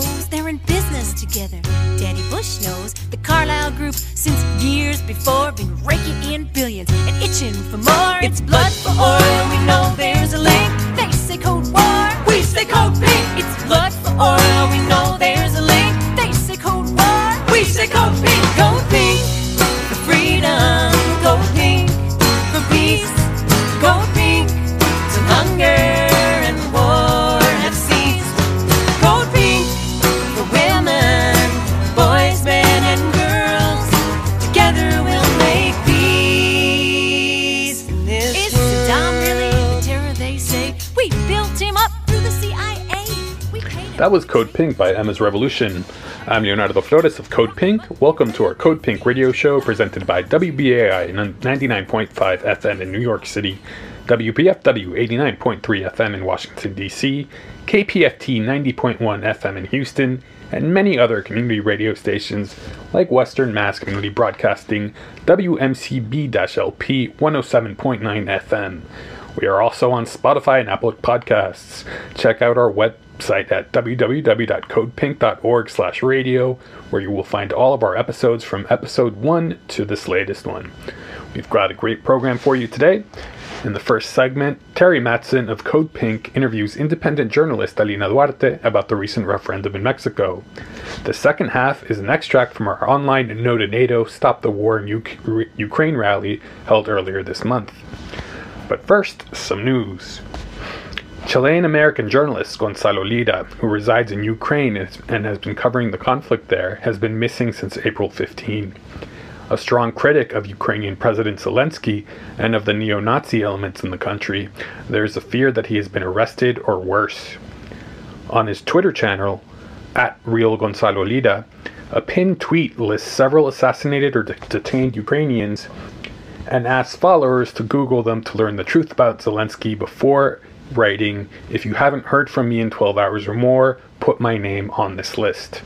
foes, they're in business together. Danny Bush knows the Carlyle Group since years before been raking in billions and itching for more. It's blood for oil, we know there's a link. That was Code Pink by Emma's Revolution. I'm Leonardo Flores of Code Pink. Welcome to our Code Pink radio show presented by WBAI 99.5 FM in New York City, WPFW 89.3 FM in Washington, D.C., KPFT 90.1 FM in Houston, and many other community radio stations like Western Mass Community Broadcasting, WMCB LP 107.9 FM. We are also on Spotify and Apple Podcasts. Check out our website at www.codepink.org slash radio, where you will find all of our episodes from episode 1 to this latest one. We've got a great program for you today. In the first segment, Terry Matson of Code Pink interviews independent journalist Alina Duarte about the recent referendum in Mexico. The second half is an extract from our online No to NATO Stop the War in Uk- Ukraine rally held earlier this month. But first, some news. Chilean American journalist Gonzalo Lira, who resides in Ukraine and has been covering the conflict there, has been missing since April 15. A strong critic of Ukrainian President Zelensky and of the neo Nazi elements in the country, there is a fear that he has been arrested or worse. On his Twitter channel, at Real Gonzalo Lira, a pinned tweet lists several assassinated or de- detained Ukrainians and asks followers to Google them to learn the truth about Zelensky before writing, If you haven't heard from me in 12 hours or more, put my name on this list.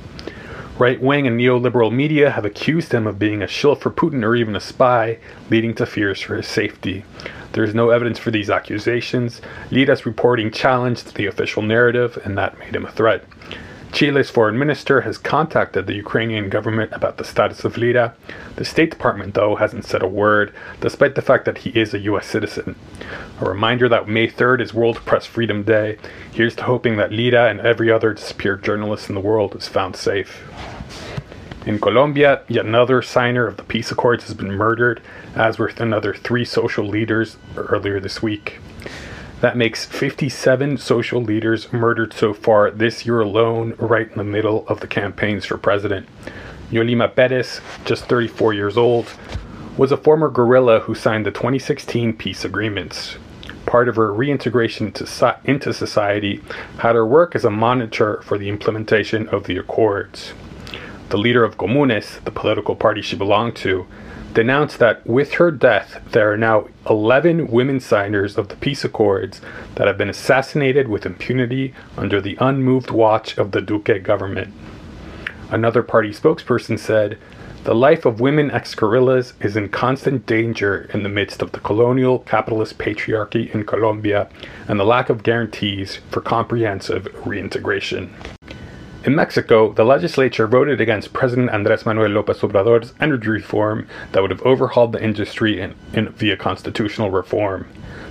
Right wing and neoliberal media have accused him of being a shill for Putin or even a spy, leading to fears for his safety. There is no evidence for these accusations. Lira's reporting challenged the official narrative, and that made him a threat. Chile's foreign minister has contacted the Ukrainian government about the status of Lira. The State Department, though, hasn't said a word, despite the fact that he is a U.S. citizen. A reminder that May 3rd is World Press Freedom Day. Here's to hoping that Lira and every other disappeared journalist in the world is found safe. In Colombia, yet another signer of the peace accords has been murdered, as were another three social leaders earlier this week. That makes 57 social leaders murdered so far this year alone, right in the middle of the campaigns for president. Yolima Perez, just 34 years old, was a former guerrilla who signed the 2016 peace agreements. Part of her reintegration so- into society had her work as a monitor for the implementation of the accords. The leader of Comunes, the political party she belonged to, denounced that with her death, there are now 11 women signers of the peace accords that have been assassinated with impunity under the unmoved watch of the Duque government. Another party spokesperson said, The life of women ex guerrillas is in constant danger in the midst of the colonial capitalist patriarchy in Colombia and the lack of guarantees for comprehensive reintegration. In Mexico, the legislature voted against President Andrés Manuel López Obrador's energy reform that would have overhauled the industry in, in, via constitutional reform.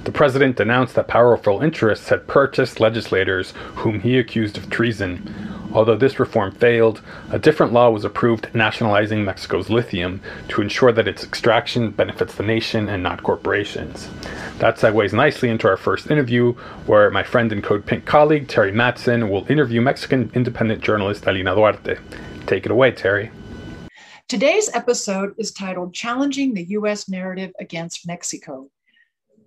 The president denounced that powerful interests had purchased legislators whom he accused of treason. Although this reform failed, a different law was approved nationalizing Mexico's lithium to ensure that its extraction benefits the nation and not corporations. That segues nicely into our first interview, where my friend and Code Pink colleague Terry Matson will interview Mexican independent journalist Alina Duarte. Take it away, Terry. Today's episode is titled Challenging the U.S. Narrative Against Mexico.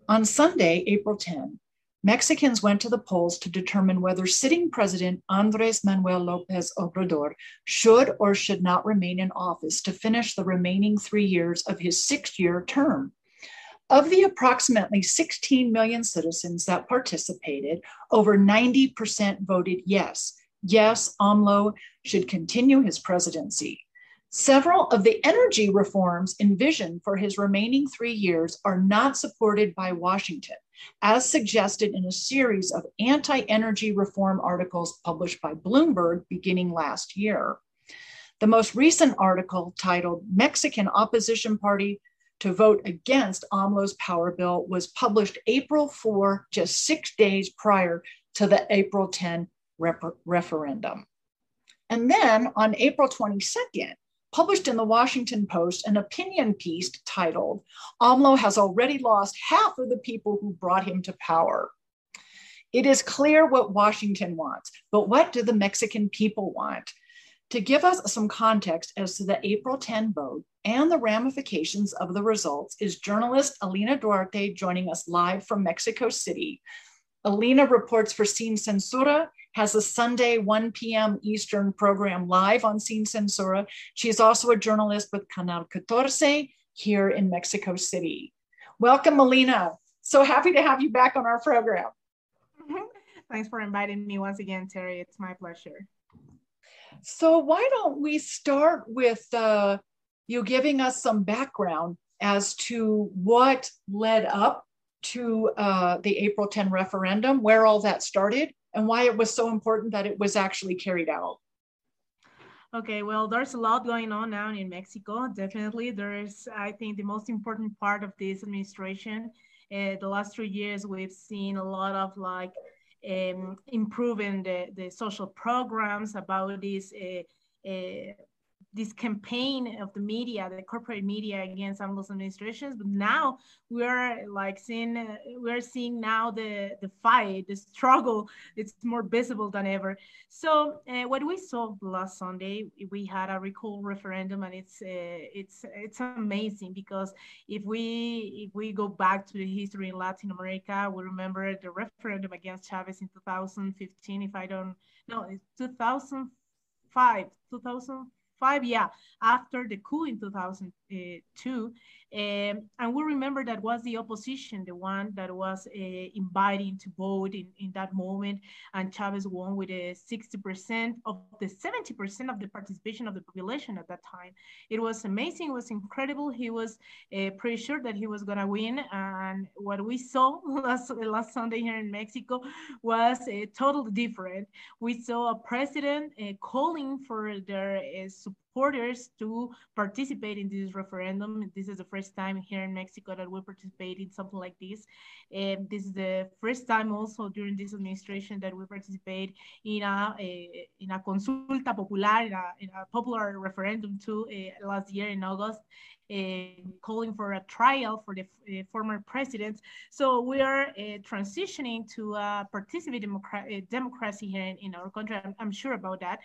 On Sunday, April 10, Mexicans went to the polls to determine whether sitting President Andres Manuel Lopez Obrador should or should not remain in office to finish the remaining three years of his six year term. Of the approximately 16 million citizens that participated, over 90% voted yes. Yes, AMLO should continue his presidency. Several of the energy reforms envisioned for his remaining three years are not supported by Washington. As suggested in a series of anti energy reform articles published by Bloomberg beginning last year. The most recent article, titled Mexican Opposition Party to Vote Against AMLO's Power Bill, was published April 4, just six days prior to the April 10 rep- referendum. And then on April 22nd, published in the Washington Post an opinion piece titled, AMLO has already lost half of the people who brought him to power. It is clear what Washington wants, but what do the Mexican people want? To give us some context as to the April 10 vote and the ramifications of the results is journalist Alina Duarte joining us live from Mexico City. Alina reports for Sin Censura has a Sunday 1 p.m. Eastern program live on Sin Censura. She is also a journalist with Canal 14 here in Mexico City. Welcome, Melina. So happy to have you back on our program. Thanks for inviting me once again, Terry. It's my pleasure. So, why don't we start with uh, you giving us some background as to what led up to uh, the April 10 referendum, where all that started, and why it was so important that it was actually carried out. Okay, well, there's a lot going on now in Mexico. Definitely, there's, I think, the most important part of this administration. Uh, the last three years, we've seen a lot of like um, improving the, the social programs about this uh, uh, this campaign of the media, the corporate media against AMLO's administrations. But now we're like seeing, uh, we're seeing now the, the fight, the struggle, it's more visible than ever. So uh, what we saw last Sunday, we had a recall referendum and it's, uh, it's, it's amazing because if we, if we go back to the history in Latin America, we remember the referendum against Chavez in 2015, if I don't, no, it's 2005, 2000, five, yeah, after the coup in 2002. Um, and we remember that was the opposition, the one that was uh, inviting to vote in, in that moment. And Chavez won with a 60% of the 70% of the participation of the population at that time. It was amazing. It was incredible. He was uh, pretty sure that he was going to win. And what we saw last, last Sunday here in Mexico was uh, totally different. We saw a president uh, calling for their uh, supporters to participate in this referendum. This is the first time here in Mexico that we participate in something like this. And this is the first time also during this administration that we participate in a, a in a consulta popular, in a, in a popular referendum too, uh, last year in August. Uh, calling for a trial for the uh, former president. So we are uh, transitioning to a participative democra democracy here in, in, our country. I'm, I'm, sure about that.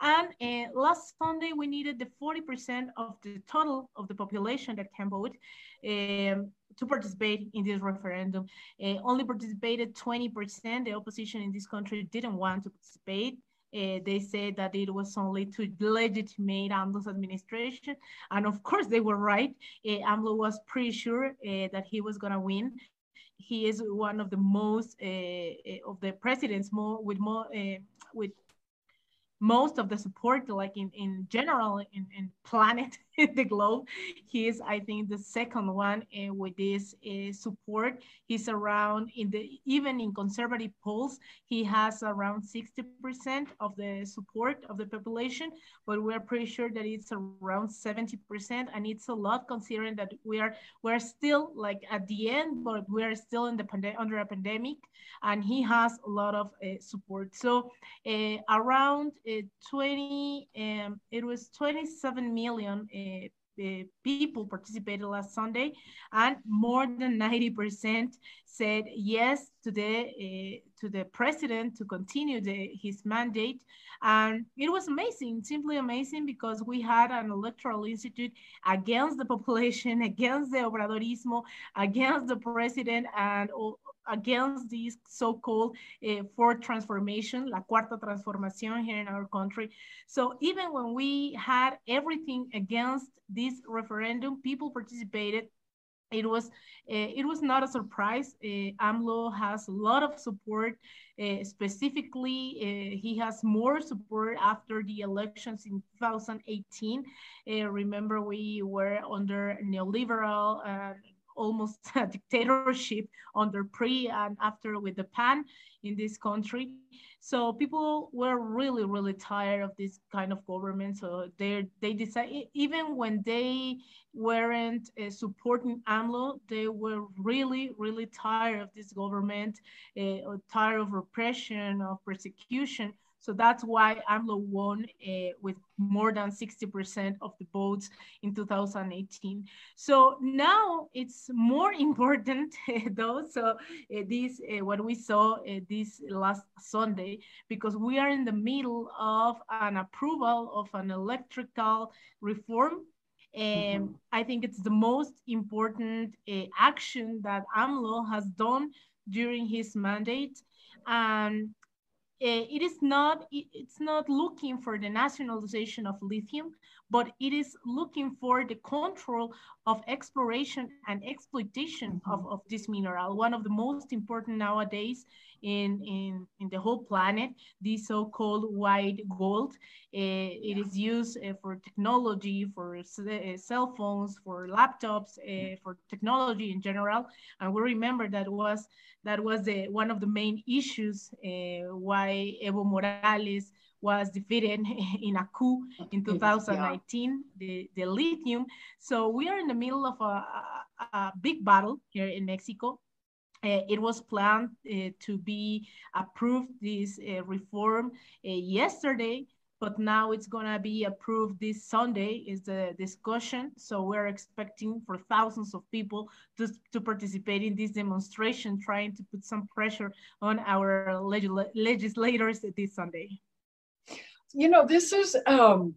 And last Sunday, we needed the 40% of the total of the population that can vote um, to participate in this referendum. Uh, only participated 20%. The opposition in this country didn't want to participate. Uh, they said that it was only to legitimate AMLO's administration. And of course, they were right. Uh, AMLO was pretty sure uh, that he was going to win. He is one of the most of the presidents more with more with most of the support like in, in general in, in planet the globe he is i think the second one uh, with this uh, support. He's around in the even in conservative polls he has around 60 percent of the support of the population but we're pretty sure that it's around 70 percent and it's a lot considering that we are we're still like at the end but we're still in the pande- under a pandemic and he has a lot of uh, support. So around 20, um, it was 27 million uh, uh, people participated last Sunday, and more than 90% said yes to the uh, to the president to continue the, his mandate. And it was amazing, simply amazing, because we had an electoral institute against the population, against the obradorismo, against the president, and against this so-called uh, fourth transformation, la cuarta transformación here in our country. So even when we had everything against this referendum, people participated it was uh, it was not a surprise. Uh, AMLO has a lot of support. Uh, specifically, uh, he has more support after the elections in 2018. Uh, remember, we were under neoliberal almost a dictatorship under PRI and after with the PAN in this country. So people were really, really tired of this kind of government. So they they decided even when they weren't uh, supporting AMLO, they were really, really tired of this government, uh, tired of repression, of persecution. So that's why AMLO won uh, with more than 60% of the votes in 2018. So now it's more important though. So uh, this, uh, what we saw this last Sunday, because we are in the middle of an approval of an electrical reform and -hmm. I think it's the most important uh, action that AMLO has done during his mandate. And it is not it's not looking for the nationalization of lithium but it is looking for the control of exploration and exploitation mm -hmm. of, of this mineral one of the most important nowadays in in, in the whole planet the so-called white gold uh, it is used uh, for technology for uh, cell phones for laptops for technology in general and we remember that was that was the, one of the main issues uh, why Evo Morales was defeated in a coup in 2019, yeah. the, the lithium. So we are in the middle of a, a, a big battle here in Mexico. Uh, it was planned uh, to be approved, this uh, reform, uh, yesterday, but now it's gonna be approved this Sunday is the discussion. So we're expecting for thousands of people to, to participate in this demonstration, trying to put some pressure on our legisl legislators this Sunday. You know, this is, um,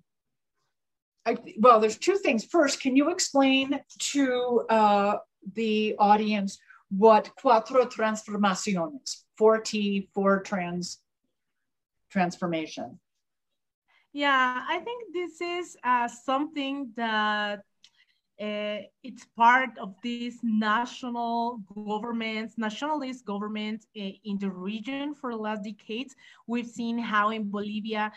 I, well, there's two things. First, can you explain to uh, the audience what cuatro transformaciones, 4T, four trans transformation? Yeah, I think this is uh, something that uh, it's part of this national government, nationalist government uh, in the region for the last decades. We've seen how in Bolivia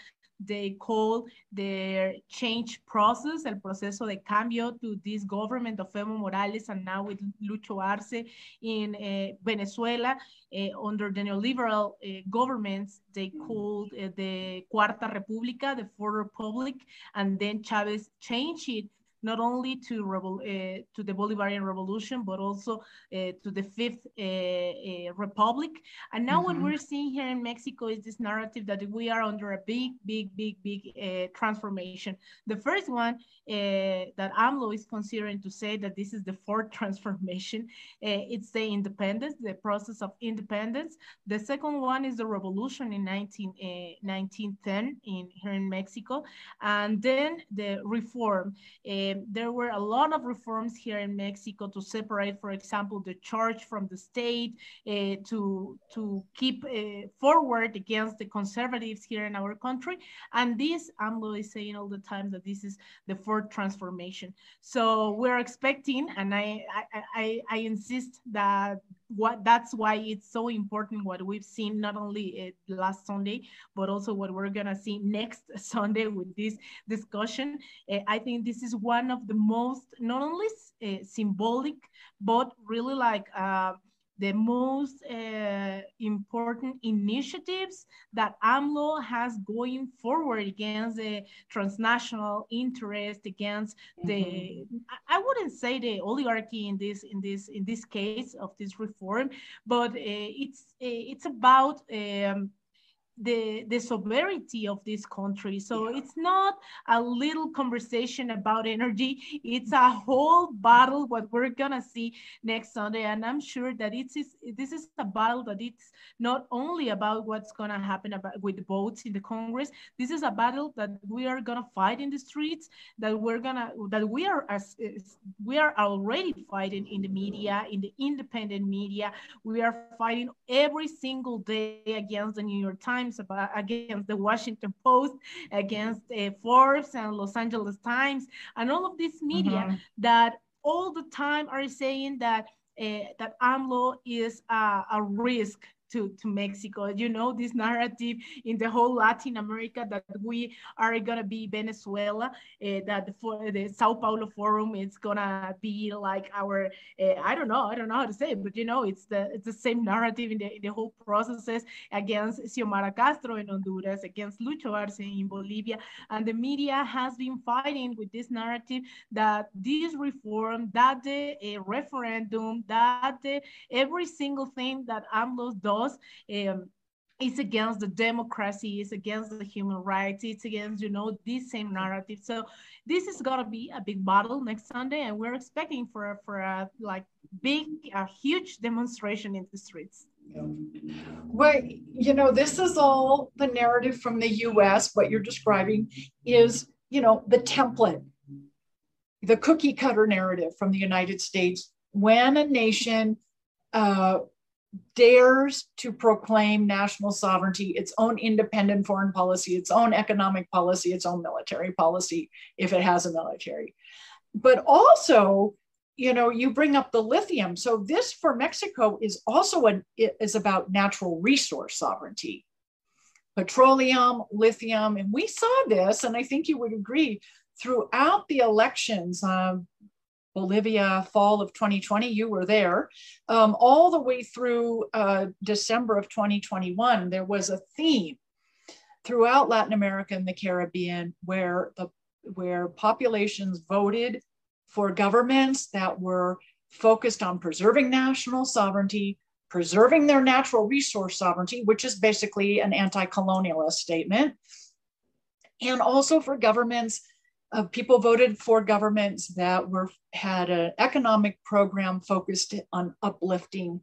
they call their change process, el proceso de cambio to this government of Evo Morales and now with Lucho Arce in uh, Venezuela uh, under the neoliberal uh, governments, they called the Cuarta República, the Fourth Republic, and then Chavez changed it not only to, uh, to the Bolivarian Revolution, but also uh, to the Fifth uh, Republic. And now mm -hmm. what mm-hmm. we're seeing here in Mexico is this narrative that we are under a big, big, big, big transformation. The first one that AMLO is considering to say that this is the fourth transformation. it's the independence, the process of independence. The second one is the revolution in 19, 1910 in here in Mexico. And then the reform. Uh, there were a lot of reforms here in Mexico to separate, for example, the church from the state, uh, to, to keep uh, forward against the conservatives here in our country. And this, I'm is saying all the time that this is the fourth transformation. So we're expecting, and I, I, I, I insist that what that's why it's so important what we've seen not only uh, last Sunday, but also what we're gonna see next Sunday with this discussion. Uh, I think this is one of the most not only uh, symbolic, but really like uh, the most uh, important initiatives that AMLO has going forward against the transnational interest, against mm -hmm. the I wouldn't say the oligarchy in this in this in this case of this reform, but uh, it's uh, it's about um, the the sovereignty of this country. So yeah. it's not a little conversation about energy. It's a whole battle what we're gonna see next sunday. And i'm sure that it's this is a battle that it's not only about what's gonna happen about with votes in the congress. This is a battle that we are gonna fight in the streets that we're gonna that we are as we are already fighting in the media in the independent media. We are fighting every single day against the new york times Times, about, against the Washington Post, against uh, Forbes and Los Angeles Times, and all of these media mm -hmm. that all the time are saying that uh, that AMLO is a, a risk to, to Mexico. You know, this narrative in the whole Latin America that we are going to be Venezuela, uh, that for the Sao Paulo Forum is going to be like our, uh, I don't know, I don't know how to say it, but you know, it's the, it's the same narrative in the, in the whole processes against Xiomara Castro in Honduras, against Lucho Arce in Bolivia. And the media has been fighting with this narrative that this reform, that the uh, referendum, that the, every single thing that AMLO does um, it's against the democracy, it's against the human rights, it's against, you know, this same narrative. So this is gonna be a big battle next Sunday, and we're expecting for, for a like big, a huge demonstration in the streets. Well, you know, this is all the narrative from the US. What you're describing is, you know, the template, the cookie cutter narrative from the United States. When a nation uh, dares to proclaim national sovereignty, its own independent foreign policy, its own economic policy, its own military policy, if it has a military. But also, you know, you bring up the lithium. So this for Mexico is also an, is about natural resource sovereignty. Petroleum, lithium, and we saw this, and I think you would agree, throughout the elections. Um, Bolivia, fall of 2020, you were there, um, all the way through uh, December of 2021, there was a theme throughout Latin America and the Caribbean where the where populations voted for governments that were focused on preserving national sovereignty, preserving their natural resource sovereignty, which is basically an anti-colonialist statement, and also for governments uh, people voted for governments that were had an economic program focused on uplifting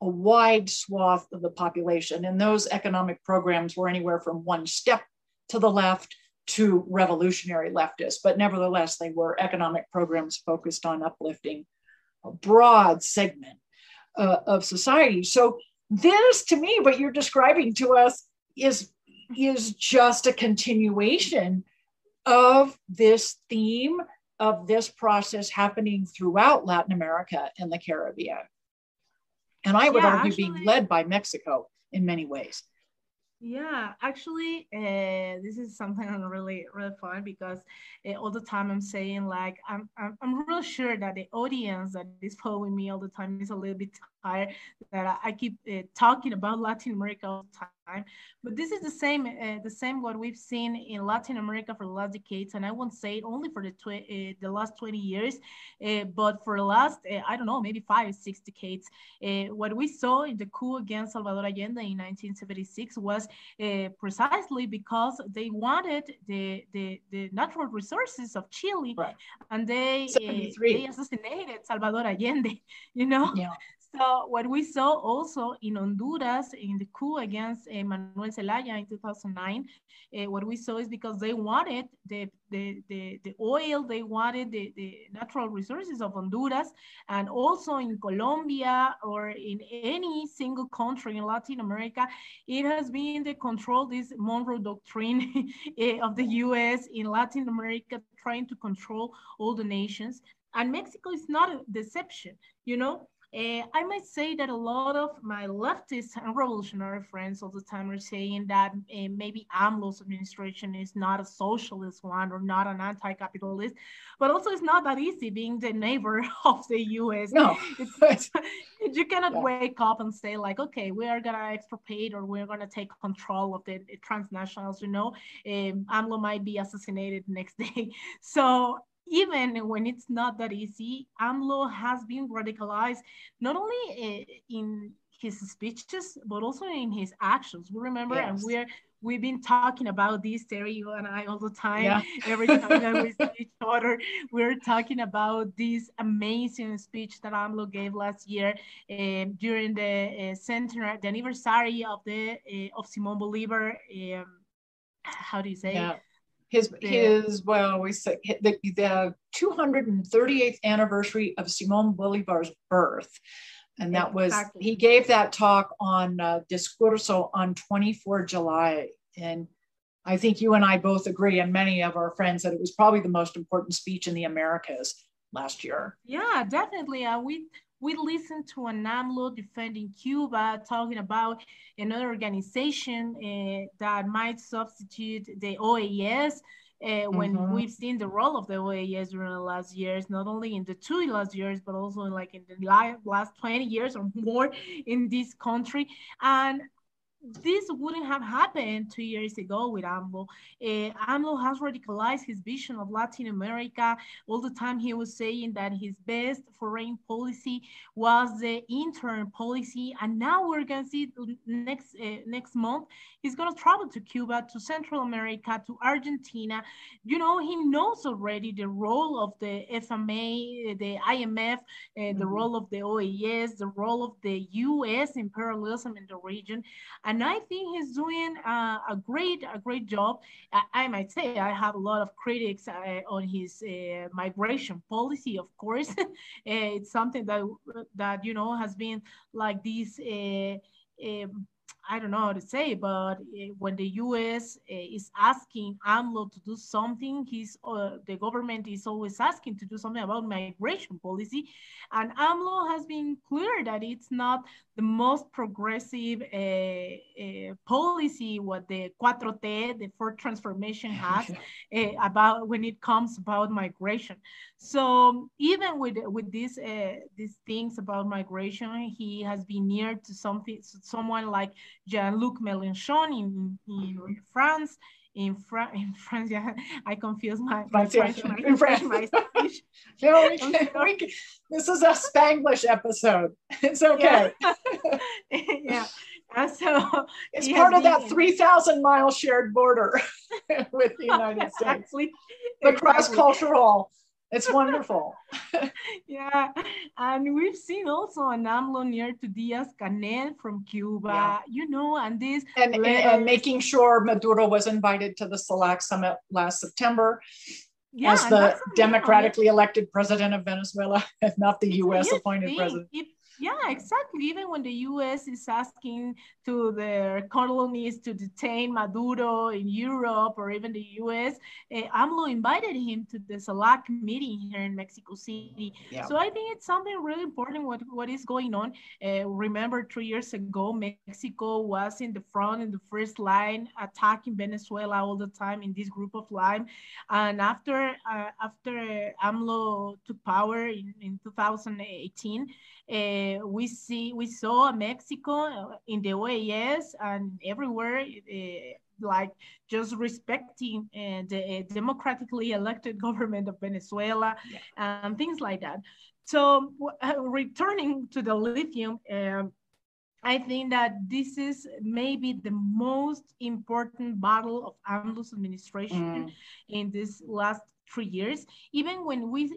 a wide swath of the population. And those economic programs were anywhere from one step to the left to revolutionary leftists, but nevertheless, they were economic programs focused on uplifting a broad segment uh, of society. So, this to me, what you're describing to us is, is just a continuation of this theme of this process happening throughout Latin America and the Caribbean. And I would yeah, argue actually, being led by Mexico in many ways. Yeah, actually, uh, this is something I'm really, really fun because uh, all the time I'm saying like I'm, I'm, I'm really sure that the audience that is following me all the time is a little bit tired that I, keep uh, talking about Latin America all the time. But this is the same, uh, the same what we've seen in Latin America for the last decades, and I won't say it only for the uh, the last 20 years, uh, but for the last uh, I don't know maybe five six decades. Uh, what we saw in the coup against Salvador Allende in 1976 was uh, precisely because they wanted the, the the natural resources of Chile, right. and they they assassinated Salvador Allende. You know, yeah. So what we saw also in Honduras in the coup against uh, Manuel Zelaya in 2009, uh, what we saw is because they wanted the, the, the, the oil, they wanted the, the natural resources of Honduras, and also in Colombia or in any single country in Latin America, it has been the control, this Monroe Doctrine eh, of the US in Latin America, trying to control all the nations. And Mexico is not a deception, you know, uh, I might say that a lot of my leftist and revolutionary friends all the time are saying that uh, maybe AMLO's administration is not a socialist one or not an anti-capitalist, but also it's not that easy being the neighbor of the U.S. No, you cannot yeah. wake up and say like, okay, we are gonna expropriate or we're gonna take control of the, transnationals. You know, um, AMLO might be assassinated next day. So even when it's not that easy, AMLO has been radicalized not only eh, in his speeches but also in his actions. We remember, yes. and we're we've been talking about this, Terry, you and I, all the time. Yeah. Every time that we see each other, we're talking about this amazing speech that AMLO gave last year uh, during the uh, centenary, the anniversary of the uh, of Simon Bolivar. Um, how do you say? Yeah his his well we say the, the 238th anniversary of Simon Bolivar's birth and that was exactly. he gave that talk on uh, discurso on 24 July and I think you and I both agree and many of our friends that it was probably the most important speech in the Americas last year. Yeah, definitely. Uh, we we listened to an AMLO defending Cuba, talking about another organization uh, that might substitute the OAS. Uh, when mm-hmm. we've seen the role of the OAS during the last years, not only in the two last years, but also in like in the last 20 years or more in this country. And this wouldn't have happened two years ago with AMLO. Uh, AMLO has radicalized his vision of Latin America. All the time he was saying that his best foreign policy was the intern policy. And now we're going to see next, uh, next month, he's going to travel to Cuba, to Central America, to Argentina. You know, he knows already the role of the FMI, the IMF, uh, the mm -hmm. role of the OAS, the role of the US imperialism in the region. And and I think he's doing uh, a great a great job. I, I, might say I have a lot of critics uh, on his uh, migration policy. Of course, it's something that that you know has been like this. Uh, um, I don't know how to say, but eh, when the U.S. Is asking AMLO to do something, he's uh, the government is always asking to do something about migration policy, and AMLO has been clear that it's not the most progressive uh, uh, policy what the Cuatro T, the fourth transformation has about when it comes about migration. So even with with these these things about migration, he has been near to something someone like Jean-Luc Mélenchon in, in France. In, Fra in France, yeah, I confuse my, my French, my, in French, my Spanish. no, we can, we can, this is a Spanglish episode. It's okay. Yeah. yeah. And so it's part of that 3,000 mile shared border with the United exactly. States. The exactly. cross cultural it's wonderful. yeah. And we've seen also an AMLO near to Diaz Canel from Cuba, yeah. you know, and this. And, and, and, making sure Maduro was invited to the CELAC summit last September. Yeah, as the democratically elected president of Venezuela, if not the US appointed president. If yeah, exactly. Even when the US is asking to their colonies to detain Maduro in Europe or even the US, eh, AMLO invited him to the CELAC meeting here in Mexico City. Yeah. So I think it's something really important what, what is going on. Uh, remember, three years ago, Mexico was in the front, in the first Lima, attacking Venezuela all the time in this group of line. And after, uh, after AMLO took power in, in 2018, uh, we see we saw Mexico in the OAS and everywhere uh, like just respecting uh, the democratically elected government of Venezuela yeah. and things like that. So returning to the lithium, um, I think that this is maybe the most important battle of AMLO's administration mm. in this last three years, even when we,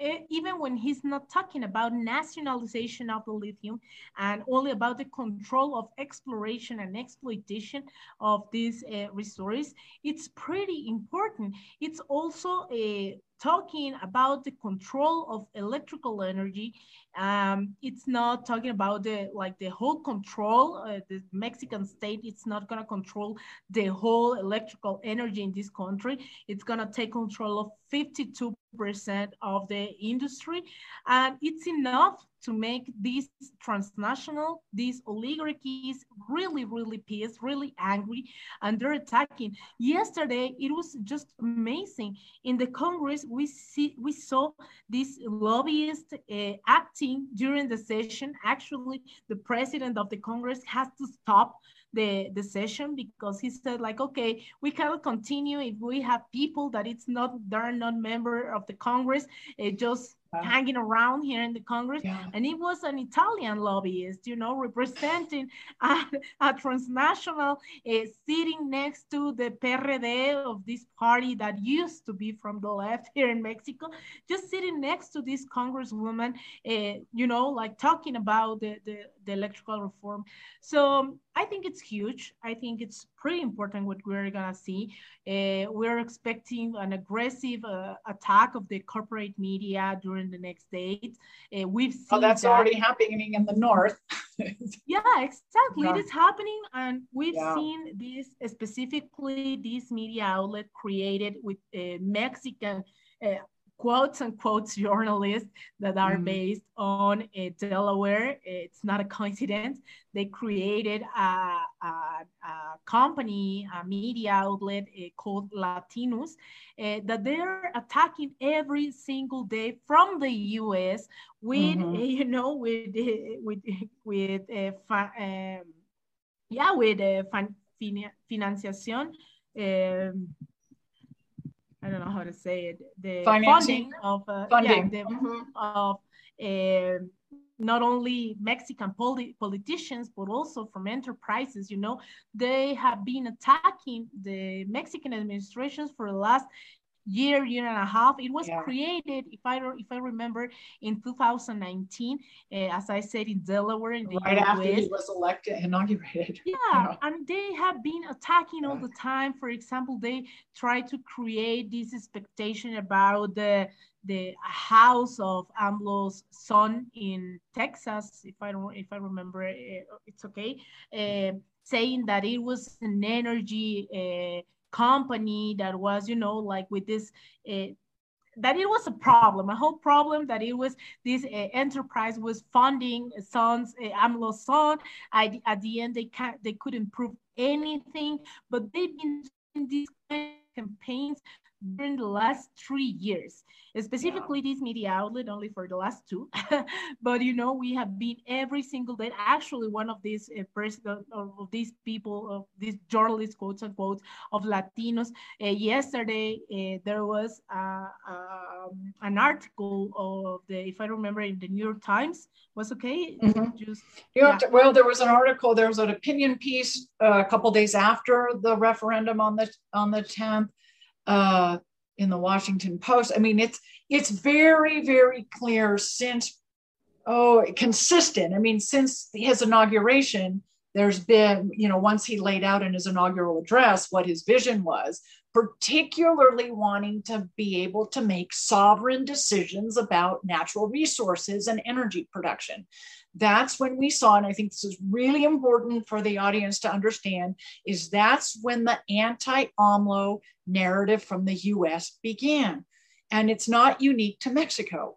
eh, even when he's not talking about nationalization of the lithium and only about the control of exploration and exploitation of this uh, resource, it's pretty important. It's also a talking about the control of electrical energy. Um, it's not talking about the like the whole control. Uh, the Mexican state, it's not gonna control the whole electrical energy in this country. It's gonna take control of 52% of the industry, and it's enough to make these transnational, these oligarchies really, really pissed, really angry, and they're attacking. Yesterday, it was just amazing. In the Congress, we see we saw these lobbyists uh, acting during the session. Actually, the president of the Congress has to stop the, the session because he said like, okay, we cannot continue if we have people that it's not, they're not member of the Congress, it just hanging around here in the Congress. Yeah. And it was an Italian lobbyist, you know, representing a, a transnational uh, sitting next to the PRD of this party that used to be from the left here in Mexico, just sitting next to this congresswoman, uh, you know, like talking about the, the, the electrical reform. So I think it's huge. I think it's pretty important what we're gonna see. Uh, we're expecting an aggressive uh, attack of the corporate media during the next days. Uh, we've seen oh, that's that. already happening in the north. yeah, exactly. Yeah. It is happening, and we've yeah. seen this specifically this media outlet created with uh, Mexican uh, quotes journalists that are mm-hmm. based on uh, Delaware. It's not a coincidence. They created a, a, a company, a media outlet uh, called Latinus uh, that they're attacking every single day from the U.S. with, mm-hmm. you know, with with with um, yeah, with uh, fin- financiación. Um, I don't know how to say it, the Financing. funding of, uh, funding. Yeah, the, mm-hmm. of uh, not only Mexican poli- politicians, but also from enterprises. You know, they have been attacking the Mexican administrations for the last year, year and a half. It was yeah. created, if I if I remember, in 2019, uh, as I said, in Delaware, in the right US. after he was elected, inaugurated. Yeah, yeah, and they have been attacking all the time. For example, they try to create this expectation about the the house of AMLO's son in Texas, if I don't, if I remember, uh, it's okay, uh, saying that it was an energy uh, company that was, you know, like with this, uh, that it was a problem, a whole problem that it was this uh, enterprise was funding sons, uh, AMLO's son. At, at the end, they can't, they couldn't prove anything, but they've been doing these campaigns during the last three years specifically yeah. this media outlet only for the last two but you know we have been every single day actually one of these uh, of these people of these journalists quotes unquote of latinus uh, yesterday uh, there was um, an article of the if i remember in the new york times was okay mm-hmm. just yeah. well there was an article there was an opinion piece uh, a couple days after the referendum on the on the 10th uh, in the Washington Post. I mean, it's it's very very clear since oh consistent. I mean, since his inauguration, there's been you know once he laid out in his inaugural address what his vision was, particularly wanting to be able to make sovereign decisions about natural resources and energy production that's when we saw and i think this is really important for the audience to understand is that's when the anti-amlo narrative from the us began. And it's not unique to mexico.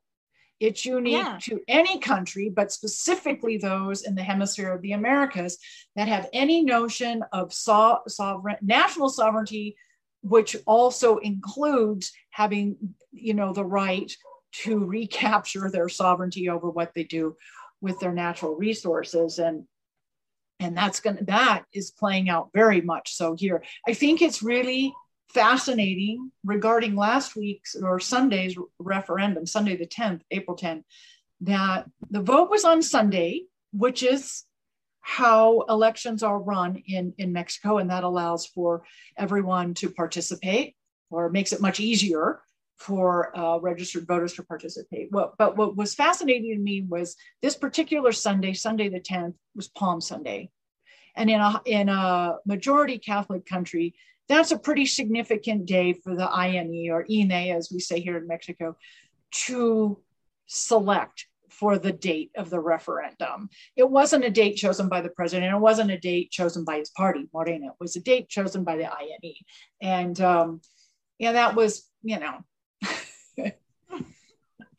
It's unique yeah. to any country but specifically those in the hemisphere of the americas that have any notion of so- sovereign national sovereignty which also includes having you know the right to recapture their sovereignty over what they do with their natural resources and and that's going to that is playing out very much so here. I think it's really fascinating regarding last week's or sunday's referendum sunday the 10th april 10th that the vote was on sunday which is how elections are run in in mexico and that allows for everyone to participate or makes it much easier for uh, registered voters to participate. Well, but what was fascinating to me was this particular Sunday, Sunday the 10th, was Palm Sunday. And in a, in a majority Catholic country, that's a pretty significant day for the INE or INE, as we say here in Mexico, to select for the date of the referendum. It wasn't a date chosen by the president. It wasn't a date chosen by his party, Morena. It was a date chosen by the INE. And um, yeah, that was, you know,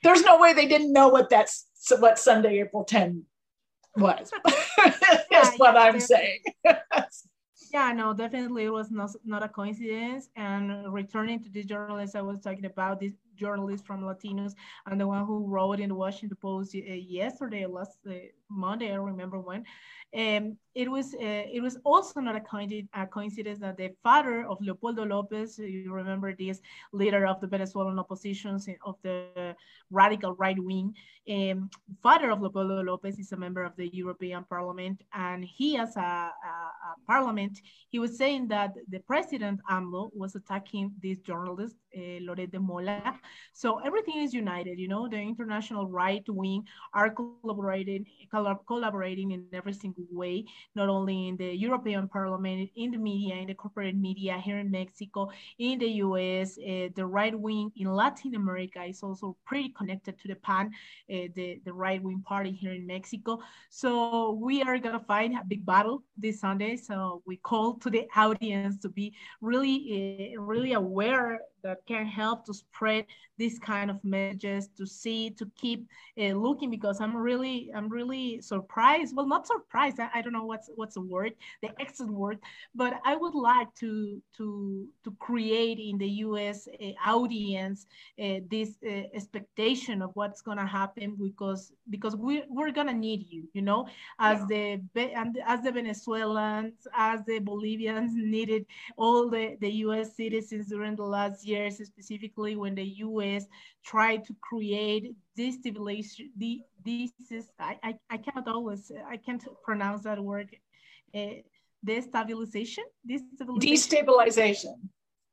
there's no way they didn't know what that's what Sunday, April 10 was. That's yeah, what I'm saying. yeah, no, definitely it was not, not a coincidence. And returning to this journalist I was talking about, this journalist from Latinus and the one who wrote in the Washington Post uh, yesterday, last uh, Monday, I remember when, um, it was uh, it was also not a, coincidence, that the father of Leopoldo Lopez, you remember this leader of the Venezuelan opposition of the radical right wing, um, father of Leopoldo Lopez is a member of the European Parliament, and he, as a, a, a parliament, he was saying that the president AMLO was attacking this journalist uh, Loret de Mola. So everything is united. You know, the international right wing are collaborating collaborating in every single way, not only in the European Parliament, in the media, in the corporate media here in Mexico, in the US, uh, the right wing in Latin America is also pretty connected to the PAN, uh, the, the right wing party here in Mexico. So we are going to fight a big battle this Sunday. So we call to the audience to be really, uh, really aware that can help to spread these kind of messages to see to keep uh, looking because i'm really i'm really surprised well not surprised I, I, don't know what's what's the word the excellent word but i would like to to to create in the us uh, audience uh, this uh, expectation of what's going to happen because because we, we're going to need you you know as yeah. the and as the venezuelans as the bolivians needed all the the us citizens during the last years specifically when the us is try to create destabilization. This is I, I, I cannot always I can't pronounce that word. Uh, destabilization, destabilization. Destabilization.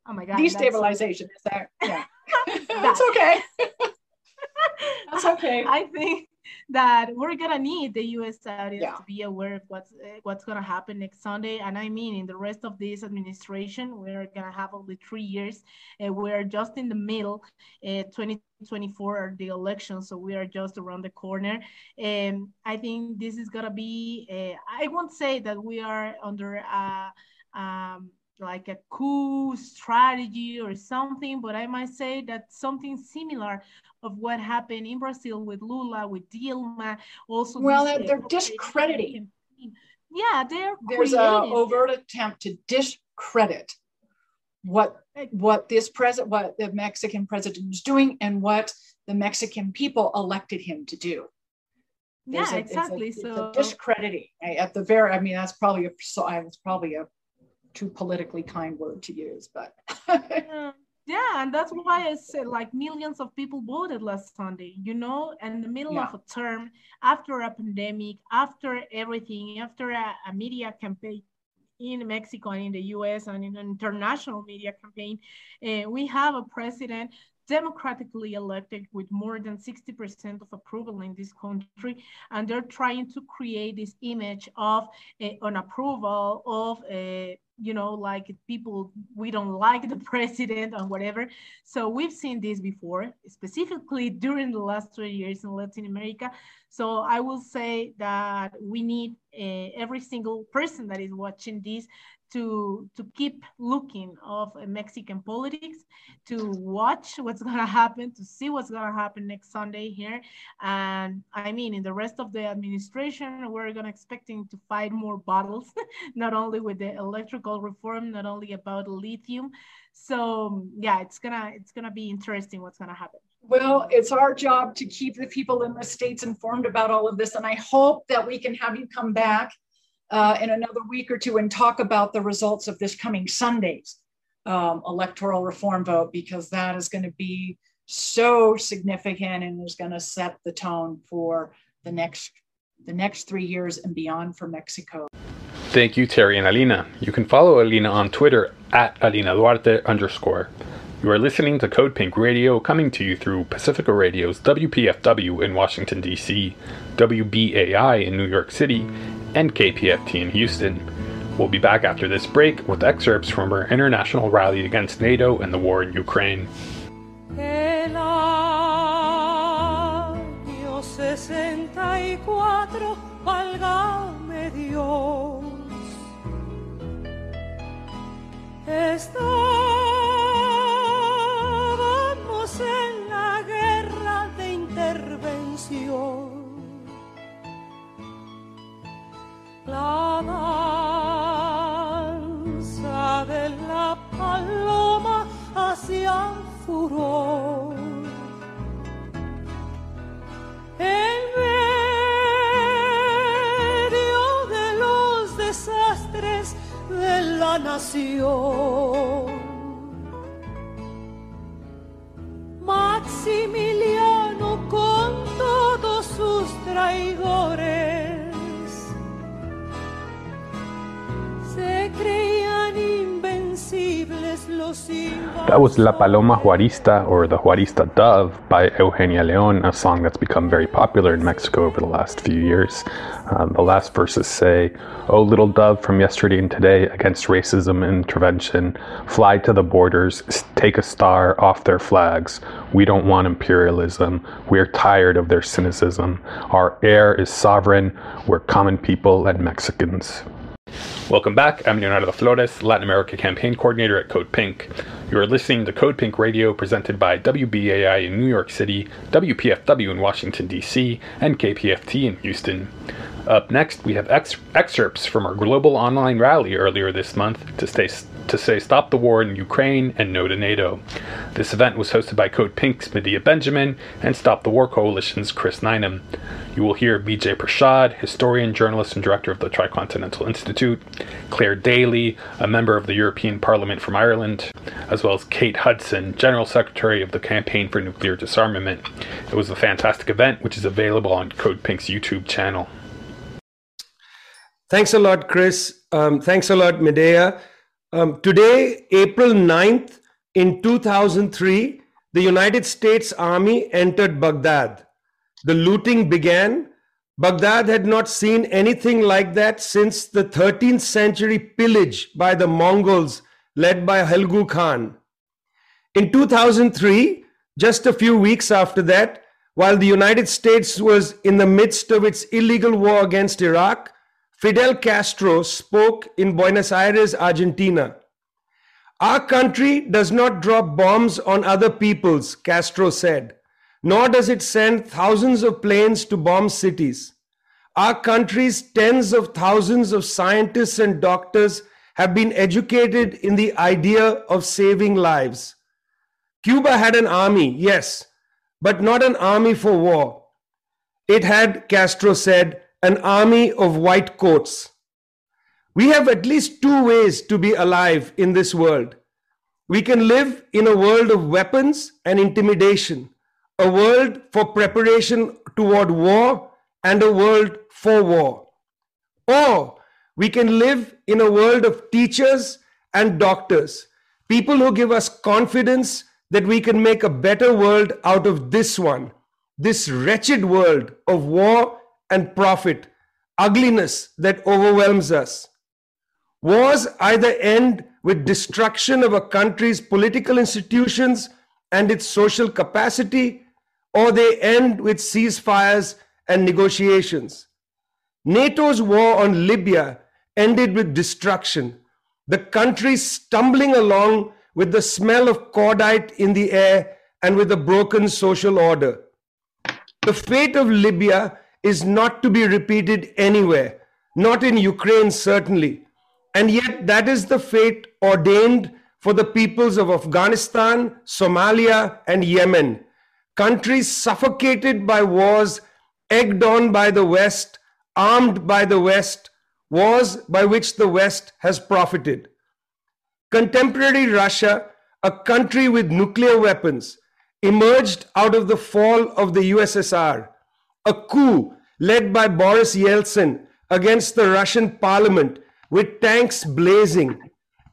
Oh my god. Destabilization. Is that yeah. that's okay. that's okay. I think that we're gonna need the U.S. audience yeah. to be aware of what's uh, what's gonna happen next Sunday. And I mean, in the rest of this administration, we're gonna have only three years. Uh, we're just in the middle. Uh, 2024 are the elections, so we are just around the corner. And I think this is gonna be. Uh, I won't say that we are under a. Um, like a coup strategy or something, but I might say that something similar of what happened in Brazil with Lula, with Dilma, also. Well, this, they're uh, discrediting. Yeah, they're. There's an overt attempt to discredit what what this president, what the Mexican president is doing, and what the Mexican people elected him to do. There's yeah, a, exactly. It's a, so it's discrediting eh, at the very. I mean, that's probably a. So I was probably a too politically kind word to use, but. yeah, and that's why I said like millions of people voted last Sunday, you know, in the middle yeah. of a term, after a pandemic, after everything, after a, a media campaign in Mexico and in the US and in an international media campaign, uh, we have a president democratically elected with more than 60% of approval in this country. And they're trying to create this image of uh, an approval of a you know, like people, we don't like the president or whatever. So we've seen this before, specifically during the last 20 years in Latin America. So I will say that we need uh, every single person that is watching this to to keep looking of Mexican politics, to watch what's gonna happen, to see what's gonna happen next Sunday here. And I mean, in the rest of the administration, we're gonna expecting to fight more battles, not only with the electrical reform, not only about lithium. So yeah, it's gonna it's gonna be interesting what's gonna happen. Well, it's our job to keep the people in the states informed about all of this, and I hope that we can have you come back uh, in another week or two and talk about the results of this coming Sunday's um, electoral reform vote, because that is going to be so significant and is going to set the tone for the next the next three years and beyond for Mexico. Thank you, Terry and Alina. You can follow Alina on Twitter at Alina Duarte underscore. You are listening to Code Pink Radio coming to you through Pacifica Radio's WPFW in Washington, D.C., WBAI in New York City, and KPFT in Houston. We'll be back after this break with excerpts from our international rally against NATO and the war in Ukraine. En la guerra de intervención. La danza de la paloma hacia furor. En medio de los desastres de la nación. Maximiliano con todos sus traidores That was La Paloma Juarista, or the Juarista Dove, by Eugenia Leon, a song that's become very popular in Mexico over the last few years. Uh, the last verses say, Oh, little dove from yesterday and today, against racism and intervention, fly to the borders, take a star off their flags. We don't want imperialism. We're tired of their cynicism. Our air is sovereign. We're common people and Mexicans. Welcome back. I'm Leonardo Flores, Latin America Campaign Coordinator at Code Pink. You are listening to Code Pink Radio presented by WBAI in New York City, WPFW in Washington, D.C., and KPFT in Houston. Up next, we have ex- excerpts from our global online rally earlier this month to, stay, to say Stop the War in Ukraine and No to NATO. This event was hosted by Code Pink's Medea Benjamin and Stop the War Coalition's Chris Nineham. You will hear Vijay Prashad, historian, journalist, and director of the Tricontinental Institute, Clare Daly, a member of the European Parliament from Ireland, as well as Kate Hudson, General Secretary of the Campaign for Nuclear Disarmament. It was a fantastic event, which is available on Code Pink's YouTube channel. Thanks a lot, Chris. Um, thanks a lot, Medea. Um, today, April 9th, in 2003, the United States Army entered Baghdad. The looting began. Baghdad had not seen anything like that since the 13th century pillage by the Mongols led by Hulagu Khan. In 2003, just a few weeks after that, while the United States was in the midst of its illegal war against Iraq, Fidel Castro spoke in Buenos Aires, Argentina. Our country does not drop bombs on other peoples, Castro said, nor does it send thousands of planes to bomb cities. Our country's tens of thousands of scientists and doctors have been educated in the idea of saving lives. Cuba had an army, yes, but not an army for war. It had, Castro said, an army of white coats. We have at least two ways to be alive in this world. We can live in a world of weapons and intimidation, a world for preparation toward war, and a world for war. Or we can live in a world of teachers and doctors, people who give us confidence that we can make a better world out of this one, this wretched world of war and profit, ugliness that overwhelms us. Wars either end with destruction of a country's political institutions and its social capacity, or they end with ceasefires and negotiations. NATO's war on Libya ended with destruction, the country stumbling along with the smell of cordite in the air and with a broken social order. The fate of Libya is not to be repeated anywhere, not in Ukraine, certainly. And yet, that is the fate ordained for the peoples of Afghanistan, Somalia, and Yemen, countries suffocated by wars, egged on by the West, armed by the West, wars by which the West has profited. Contemporary Russia, a country with nuclear weapons, emerged out of the fall of the USSR a coup led by Boris Yeltsin against the Russian parliament with tanks blazing,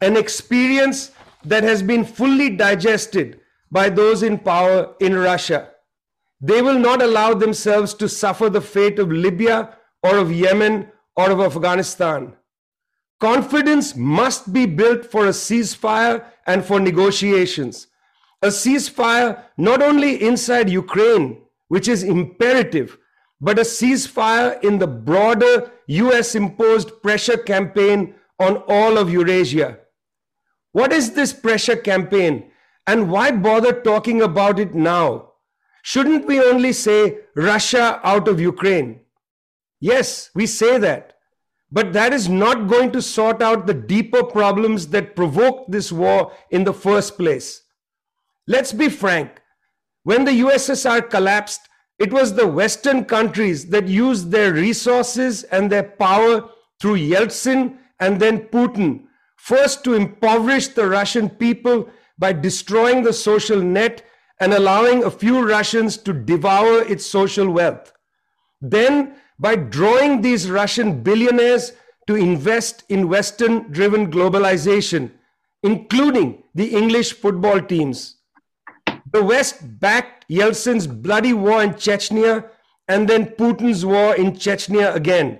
an experience that has been fully digested by those in power in Russia. They will not allow themselves to suffer the fate of Libya or of Yemen or of Afghanistan. Confidence must be built for a ceasefire and for negotiations. A ceasefire not only inside Ukraine, which is imperative, but a ceasefire in the broader US imposed pressure campaign on all of Eurasia. What is this pressure campaign and why bother talking about it now? Shouldn't we only say Russia out of Ukraine? Yes, we say that. But that is not going to sort out the deeper problems that provoked this war in the first place. Let's be frank. When the USSR collapsed, it was the Western countries that used their resources and their power through Yeltsin and then Putin, first to impoverish the Russian people by destroying the social net and allowing a few Russians to devour its social wealth. Then, by drawing these Russian billionaires to invest in Western driven globalization, including the English football teams. The West backed Yeltsin's bloody war in Chechnya and then Putin's war in Chechnya again,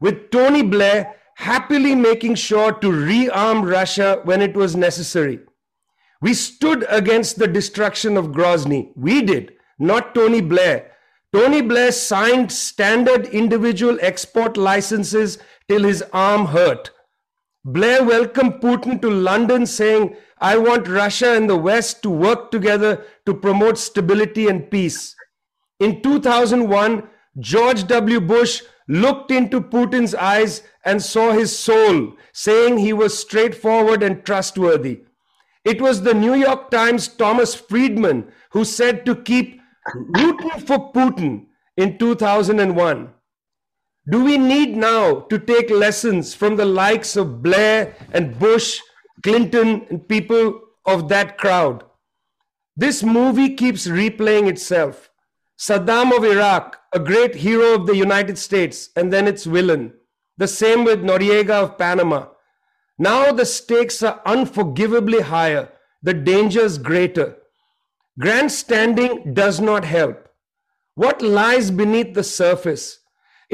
with Tony Blair happily making sure to rearm Russia when it was necessary. We stood against the destruction of Grozny. We did, not Tony Blair. Tony Blair signed standard individual export licenses till his arm hurt. Blair welcomed Putin to London, saying, I want Russia and the West to work together to promote stability and peace. In 2001, George W. Bush looked into Putin's eyes and saw his soul, saying he was straightforward and trustworthy. It was the New York Times' Thomas Friedman who said to keep rooting for Putin in 2001. Do we need now to take lessons from the likes of Blair and Bush, Clinton, and people of that crowd? This movie keeps replaying itself. Saddam of Iraq, a great hero of the United States, and then its villain. The same with Noriega of Panama. Now the stakes are unforgivably higher, the dangers greater. Grandstanding does not help. What lies beneath the surface?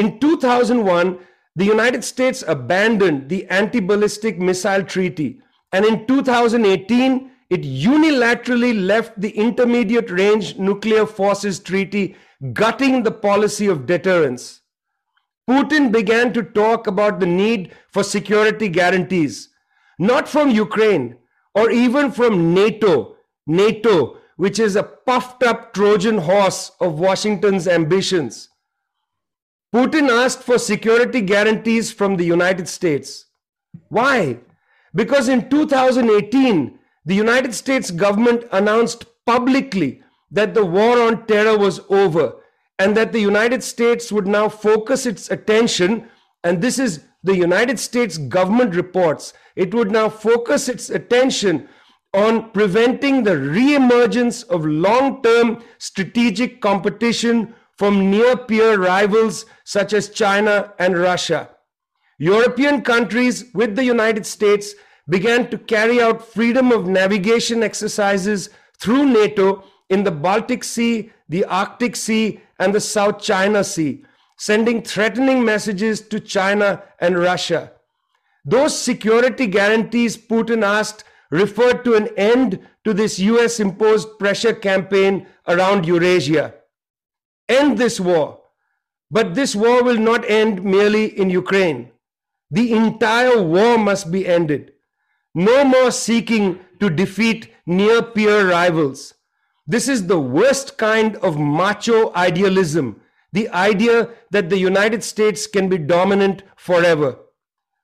In 2001, the United States abandoned the anti ballistic missile treaty, and in 2018, it unilaterally left the Intermediate Range Nuclear Forces Treaty, gutting the policy of deterrence. Putin began to talk about the need for security guarantees, not from Ukraine or even from NATO, NATO, which is a puffed up Trojan horse of Washington's ambitions. Putin asked for security guarantees from the United States. Why? Because in 2018, the United States government announced publicly that the war on terror was over and that the United States would now focus its attention, and this is the United States government reports, it would now focus its attention on preventing the re-emergence of long-term strategic competition from near peer rivals such as China and Russia. European countries with the United States began to carry out freedom of navigation exercises through NATO in the Baltic Sea, the Arctic Sea, and the South China Sea, sending threatening messages to China and Russia. Those security guarantees Putin asked referred to an end to this US imposed pressure campaign around Eurasia end this war. But this war will not end merely in Ukraine. The entire war must be ended. No more seeking to defeat near peer rivals. This is the worst kind of macho idealism, the idea that the United States can be dominant forever.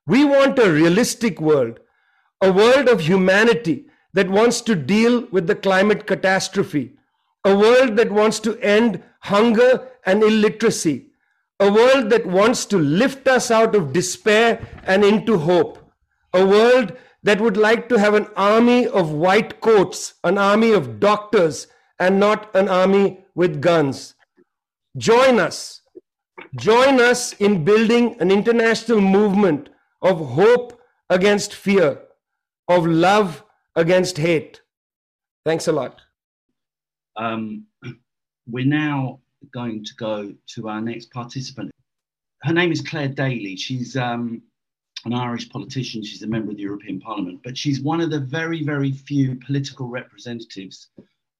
We want a realistic world, a world of humanity that wants to deal with the climate catastrophe, a world that wants to end hunger and illiteracy, a world that wants to lift us out of despair and into hope, a world that would like to have an army of white coats, an army of doctors, and not an army with guns. Join us. Join us in building an international movement of hope against fear, of love against hate. Thanks a lot. Um, we're now going to go to our next participant. Her name is Clare Daly. She's um, an Irish politician. She's a member of the European Parliament, but she's one of the very, very few political representatives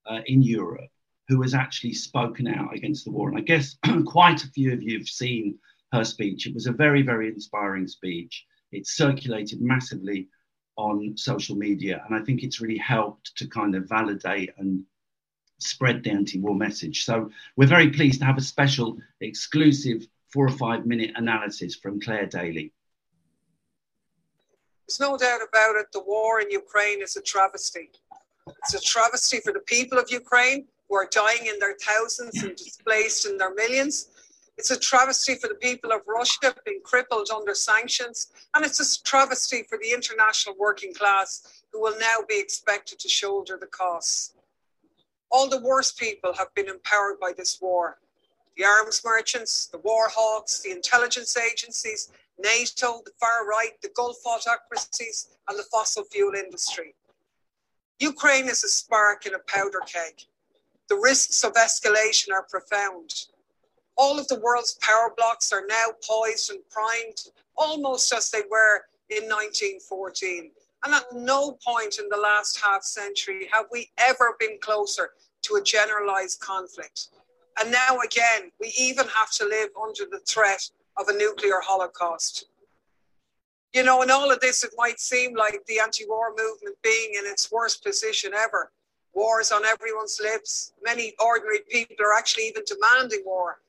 uh, in Europe who has actually spoken out against the war. And I guess quite a few of you have seen her speech. It was a very, very inspiring speech. It circulated massively on social media, and I think it's really helped to kind of validate and spread the anti-war message. So we're very pleased to have a special exclusive four or five minute analysis from Clare Daly. There's no doubt about it, the war in Ukraine is a travesty. It's a travesty for the people of Ukraine who are dying in their thousands and displaced in their millions. It's a travesty for the people of Russia being crippled under sanctions. And it's a travesty for the international working class who will now be expected to shoulder the costs. All the worst people have been empowered by this war the arms merchants, the war hawks, the intelligence agencies, NATO, the far right, the Gulf autocracies, and the fossil fuel industry. Ukraine is a spark in a powder keg. The risks of escalation are profound. All of the world's power blocks are now poised and primed, almost as they were in 1914. And at no point in the last half century have we ever been closer to a generalized conflict. And now again, we even have to live under the threat of a nuclear holocaust. You know, in all of this, it might seem like the anti war movement being in its worst position ever. War is on everyone's lips. Many ordinary people are actually even demanding war.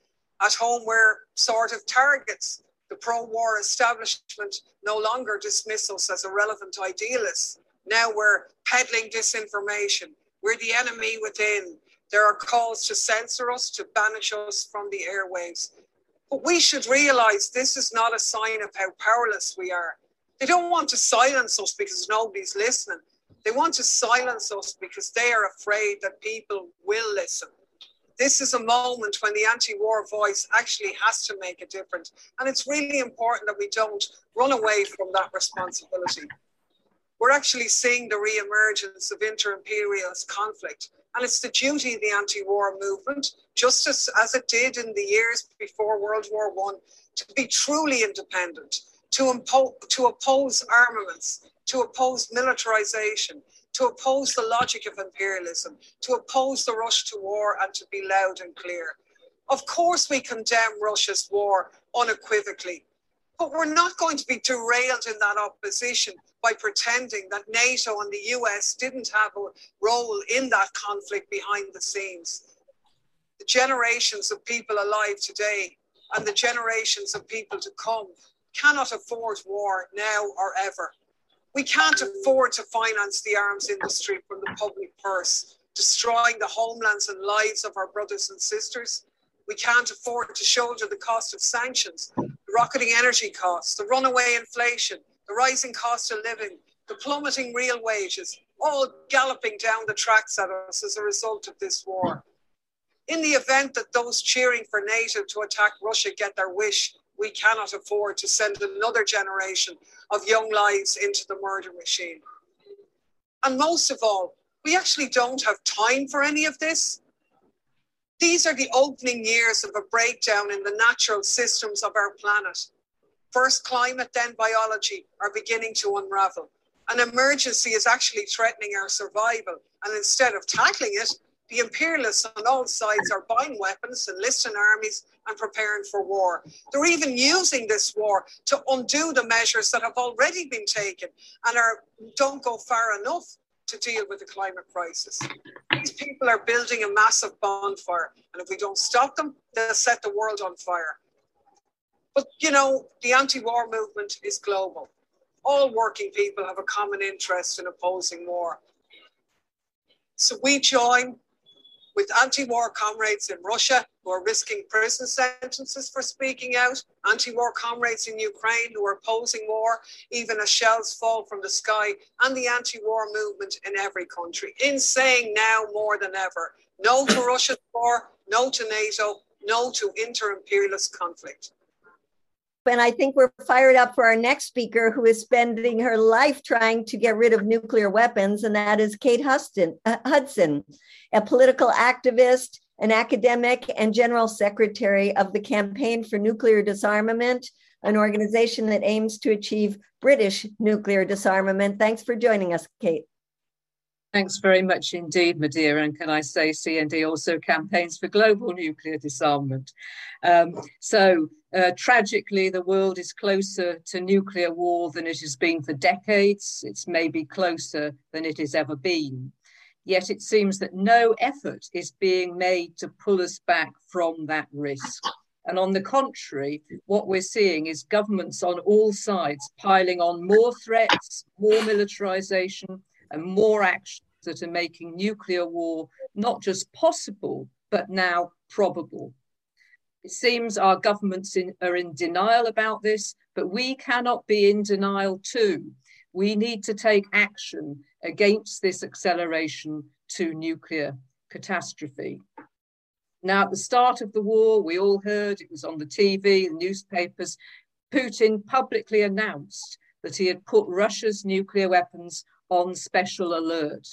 At home, we're sort of targets. Pro war establishment no longer dismiss us as irrelevant idealists. Now we're peddling disinformation. We're the enemy within. There are calls to censor us, to banish us from the airwaves. But we should realize this is not a sign of how powerless we are. They don't want to silence us because nobody's listening. They want to silence us because they are afraid that people will listen. This is a moment when the anti war voice actually has to make a difference. And it's really important that we don't run away from that responsibility. We're actually seeing the re emergence of inter imperialist conflict. And it's the duty of the anti war movement, just as, as it did in the years before World War I, to be truly independent, to, impo- to oppose armaments, to oppose militarization, to oppose the logic of imperialism, to oppose the rush to war, and to be loud and clear. Of course, we condemn Russia's war unequivocally, but we're not going to be derailed in that opposition by pretending that NATO and the US didn't have a role in that conflict behind the scenes. The generations of people alive today and the generations of people to come cannot afford war now or ever. We can't afford to finance the arms industry from the public purse, destroying the homelands and lives of our brothers and sisters. We can't afford to shoulder the cost of sanctions, the rocketing energy costs, the runaway inflation, the rising cost of living, the plummeting real wages, all galloping down the tracks at us as a result of this war. In the event that those cheering for NATO to attack Russia get their wish, we cannot afford to send another generation of young lives into the murder machine. And most of all, we actually don't have time for any of this. These are the opening years of a breakdown in the natural systems of our planet. First, climate, then biology are beginning to unravel. An emergency is actually threatening our survival. And instead of tackling it, the imperialists on all sides are buying weapons, enlisting armies, and preparing for war. They're even using this war to undo the measures that have already been taken and are don't go far enough to deal with the climate crisis. These people are building a massive bonfire, and if we don't stop them, they'll set the world on fire. But you know, the anti-war movement is global. All working people have a common interest in opposing war. So we join with anti war comrades in Russia who are risking prison sentences for speaking out, anti war comrades in Ukraine who are opposing war, even as shells fall from the sky, and the anti war movement in every country, in saying now more than ever no to Russia's war, no to NATO, no to inter imperialist conflict. And I think we're fired up for our next speaker, who is spending her life trying to get rid of nuclear weapons, and that is Kate Huston, uh, Hudson, a political activist, an academic, and general secretary of the Campaign for Nuclear Disarmament, an organization that aims to achieve British nuclear disarmament. Thanks for joining us, Kate. Thanks very much indeed, Medea. And can I say CND also campaigns for global nuclear disarmament? Um, so, uh, tragically, the world is closer to nuclear war than it has been for decades. It's maybe closer than it has ever been. Yet it seems that no effort is being made to pull us back from that risk. And on the contrary, what we're seeing is governments on all sides piling on more threats, more militarization, and more actions that are making nuclear war not just possible, but now probable. It seems our governments in, are in denial about this, but we cannot be in denial too. We need to take action against this acceleration to nuclear catastrophe. Now, at the start of the war, we all heard it was on the TV, the newspapers. Putin publicly announced that he had put Russia's nuclear weapons on special alert.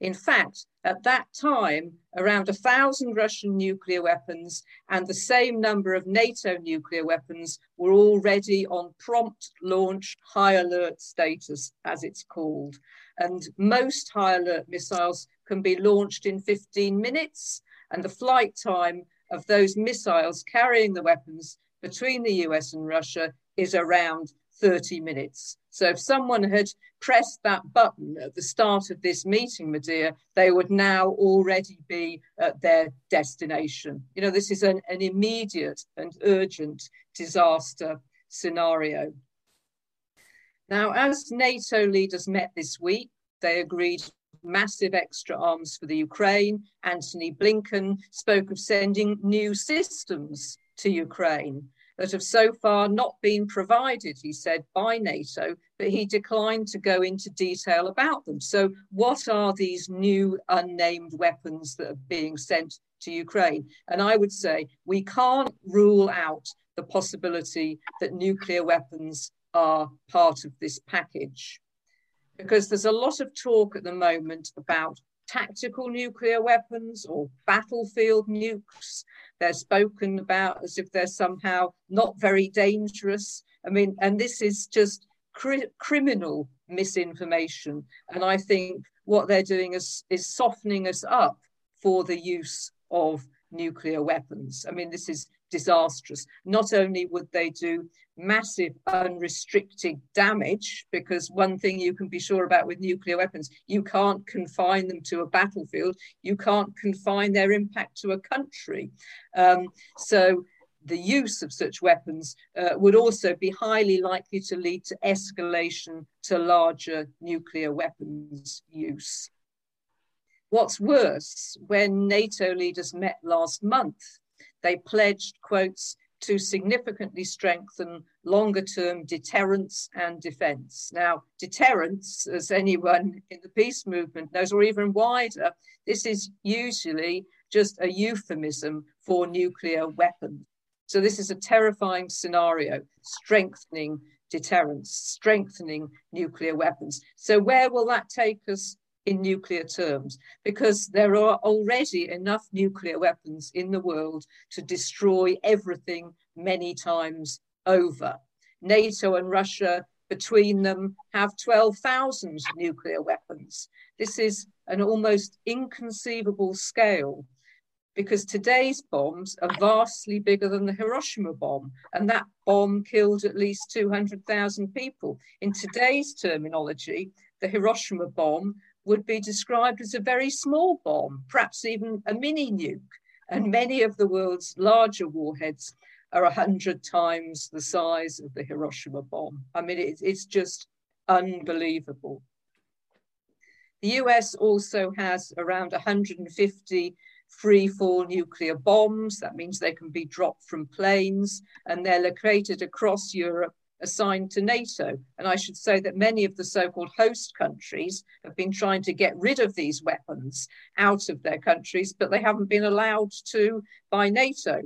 In fact, at that time, around a thousand Russian nuclear weapons and the same number of NATO nuclear weapons were already on prompt launch high alert status, as it's called. And most high alert missiles can be launched in 15 minutes, and the flight time of those missiles carrying the weapons between the US and Russia is around 30 minutes. So if someone had pressed that button at the start of this meeting, Medea, they would now already be at their destination. You know, this is an, an immediate and urgent disaster scenario. Now, as NATO leaders met this week, they agreed massive extra arms for the Ukraine. Antony Blinken spoke of sending new systems to Ukraine that have so far not been provided, he said, by NATO, but he declined to go into detail about them. So, what are these new unnamed weapons that are being sent to Ukraine? And I would say we can't rule out the possibility that nuclear weapons are part of this package. Because there's a lot of talk at the moment about tactical nuclear weapons or battlefield nukes. They're spoken about as if they're somehow not very dangerous. I mean, and this is just cri- criminal misinformation. And I think what they're doing is, is softening us up for the use of nuclear weapons. I mean, this is disastrous. Not only would they do massive unrestricted damage, because one thing you can be sure about with nuclear weapons, you can't confine them to a battlefield, you can't confine their impact to a country. Um, so the use of such weapons uh, would also be highly likely to lead to escalation to larger nuclear weapons use. What's worse, when NATO leaders met last month, they pledged, quotes, to significantly strengthen longer term deterrence and defense. Now, deterrence, as anyone in the peace movement knows, or even wider, this is usually just a euphemism for nuclear weapons. So, this is a terrifying scenario, strengthening deterrence, strengthening nuclear weapons. So, where will that take us in nuclear terms because there are already enough nuclear weapons in the world to destroy everything many times over. NATO and Russia, between them, have 12,000 nuclear weapons. This is an almost inconceivable scale because today's bombs are vastly bigger than the Hiroshima bomb, and that bomb killed at least 200,000 people. In today's terminology, the Hiroshima bomb would be described as a very small bomb, perhaps even a mini nuke. And many of the world's larger warheads are 100 times the size of the Hiroshima bomb. I mean, it, it's just unbelievable. The US also has around 150 free fall nuclear bombs. That means they can be dropped from planes and they're located across Europe assigned to NATO. And I should say that many of the so called host countries have been trying to get rid of these weapons out of their countries, but they haven't been allowed to by NATO.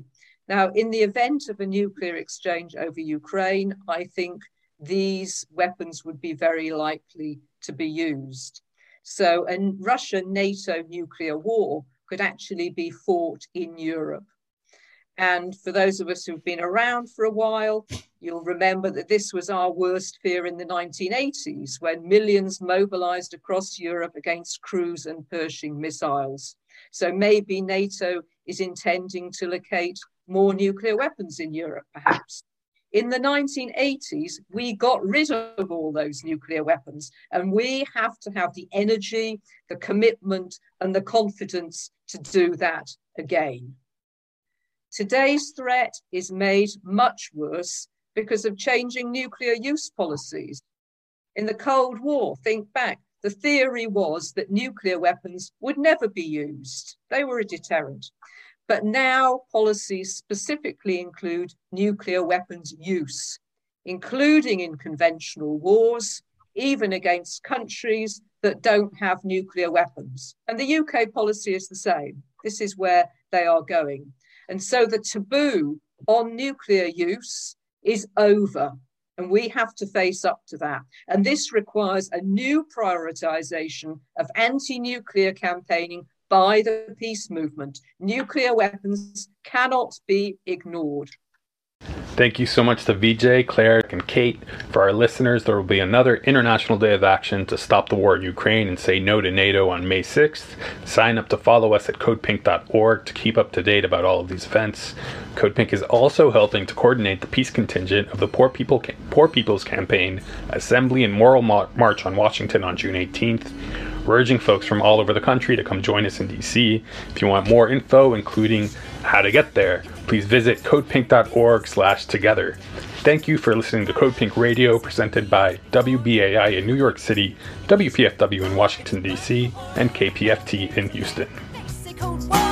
Now, in the event of a nuclear exchange over Ukraine, I think these weapons would be very likely to be used. So, a Russia NATO nuclear war could actually be fought in Europe. And for those of us who've been around for a while, you'll remember that this was our worst fear in the 1980s when millions mobilized across Europe against cruise and Pershing missiles. So maybe NATO is intending to locate more nuclear weapons in Europe, perhaps. In the 1980s, we got rid of all those nuclear weapons, and we have to have the energy, the commitment, and the confidence to do that again. Today's threat is made much worse because of changing nuclear use policies. In the Cold War, think back, the theory was that nuclear weapons would never be used. They were a deterrent. But now policies specifically include nuclear weapons use, including in conventional wars, even against countries that don't have nuclear weapons. And the UK policy is the same. This is where they are going. And so the taboo on nuclear use is over. And we have to face up to that. And this requires a new prioritization of anti nuclear campaigning by the peace movement. Nuclear weapons cannot be ignored. Thank you so much to Vijay, Clare, and Kate. For our listeners, there will be another International Day of Action to stop the war in Ukraine and say no to NATO on May 6th. Sign up to follow us at codepink.org to keep up to date about all of these events. CodePink is also helping to coordinate the peace contingent of the Poor, People, Poor People's Campaign Assembly and Moral March on Washington on June 18th. We're urging folks from all over the country to come join us in DC. If you want more info, including how to get there, please visit codepink.org slash together. Thank you for listening to Code Pink Radio, presented by WBAI in New York City, WPFW in Washington, D.C., and KPFT in Houston.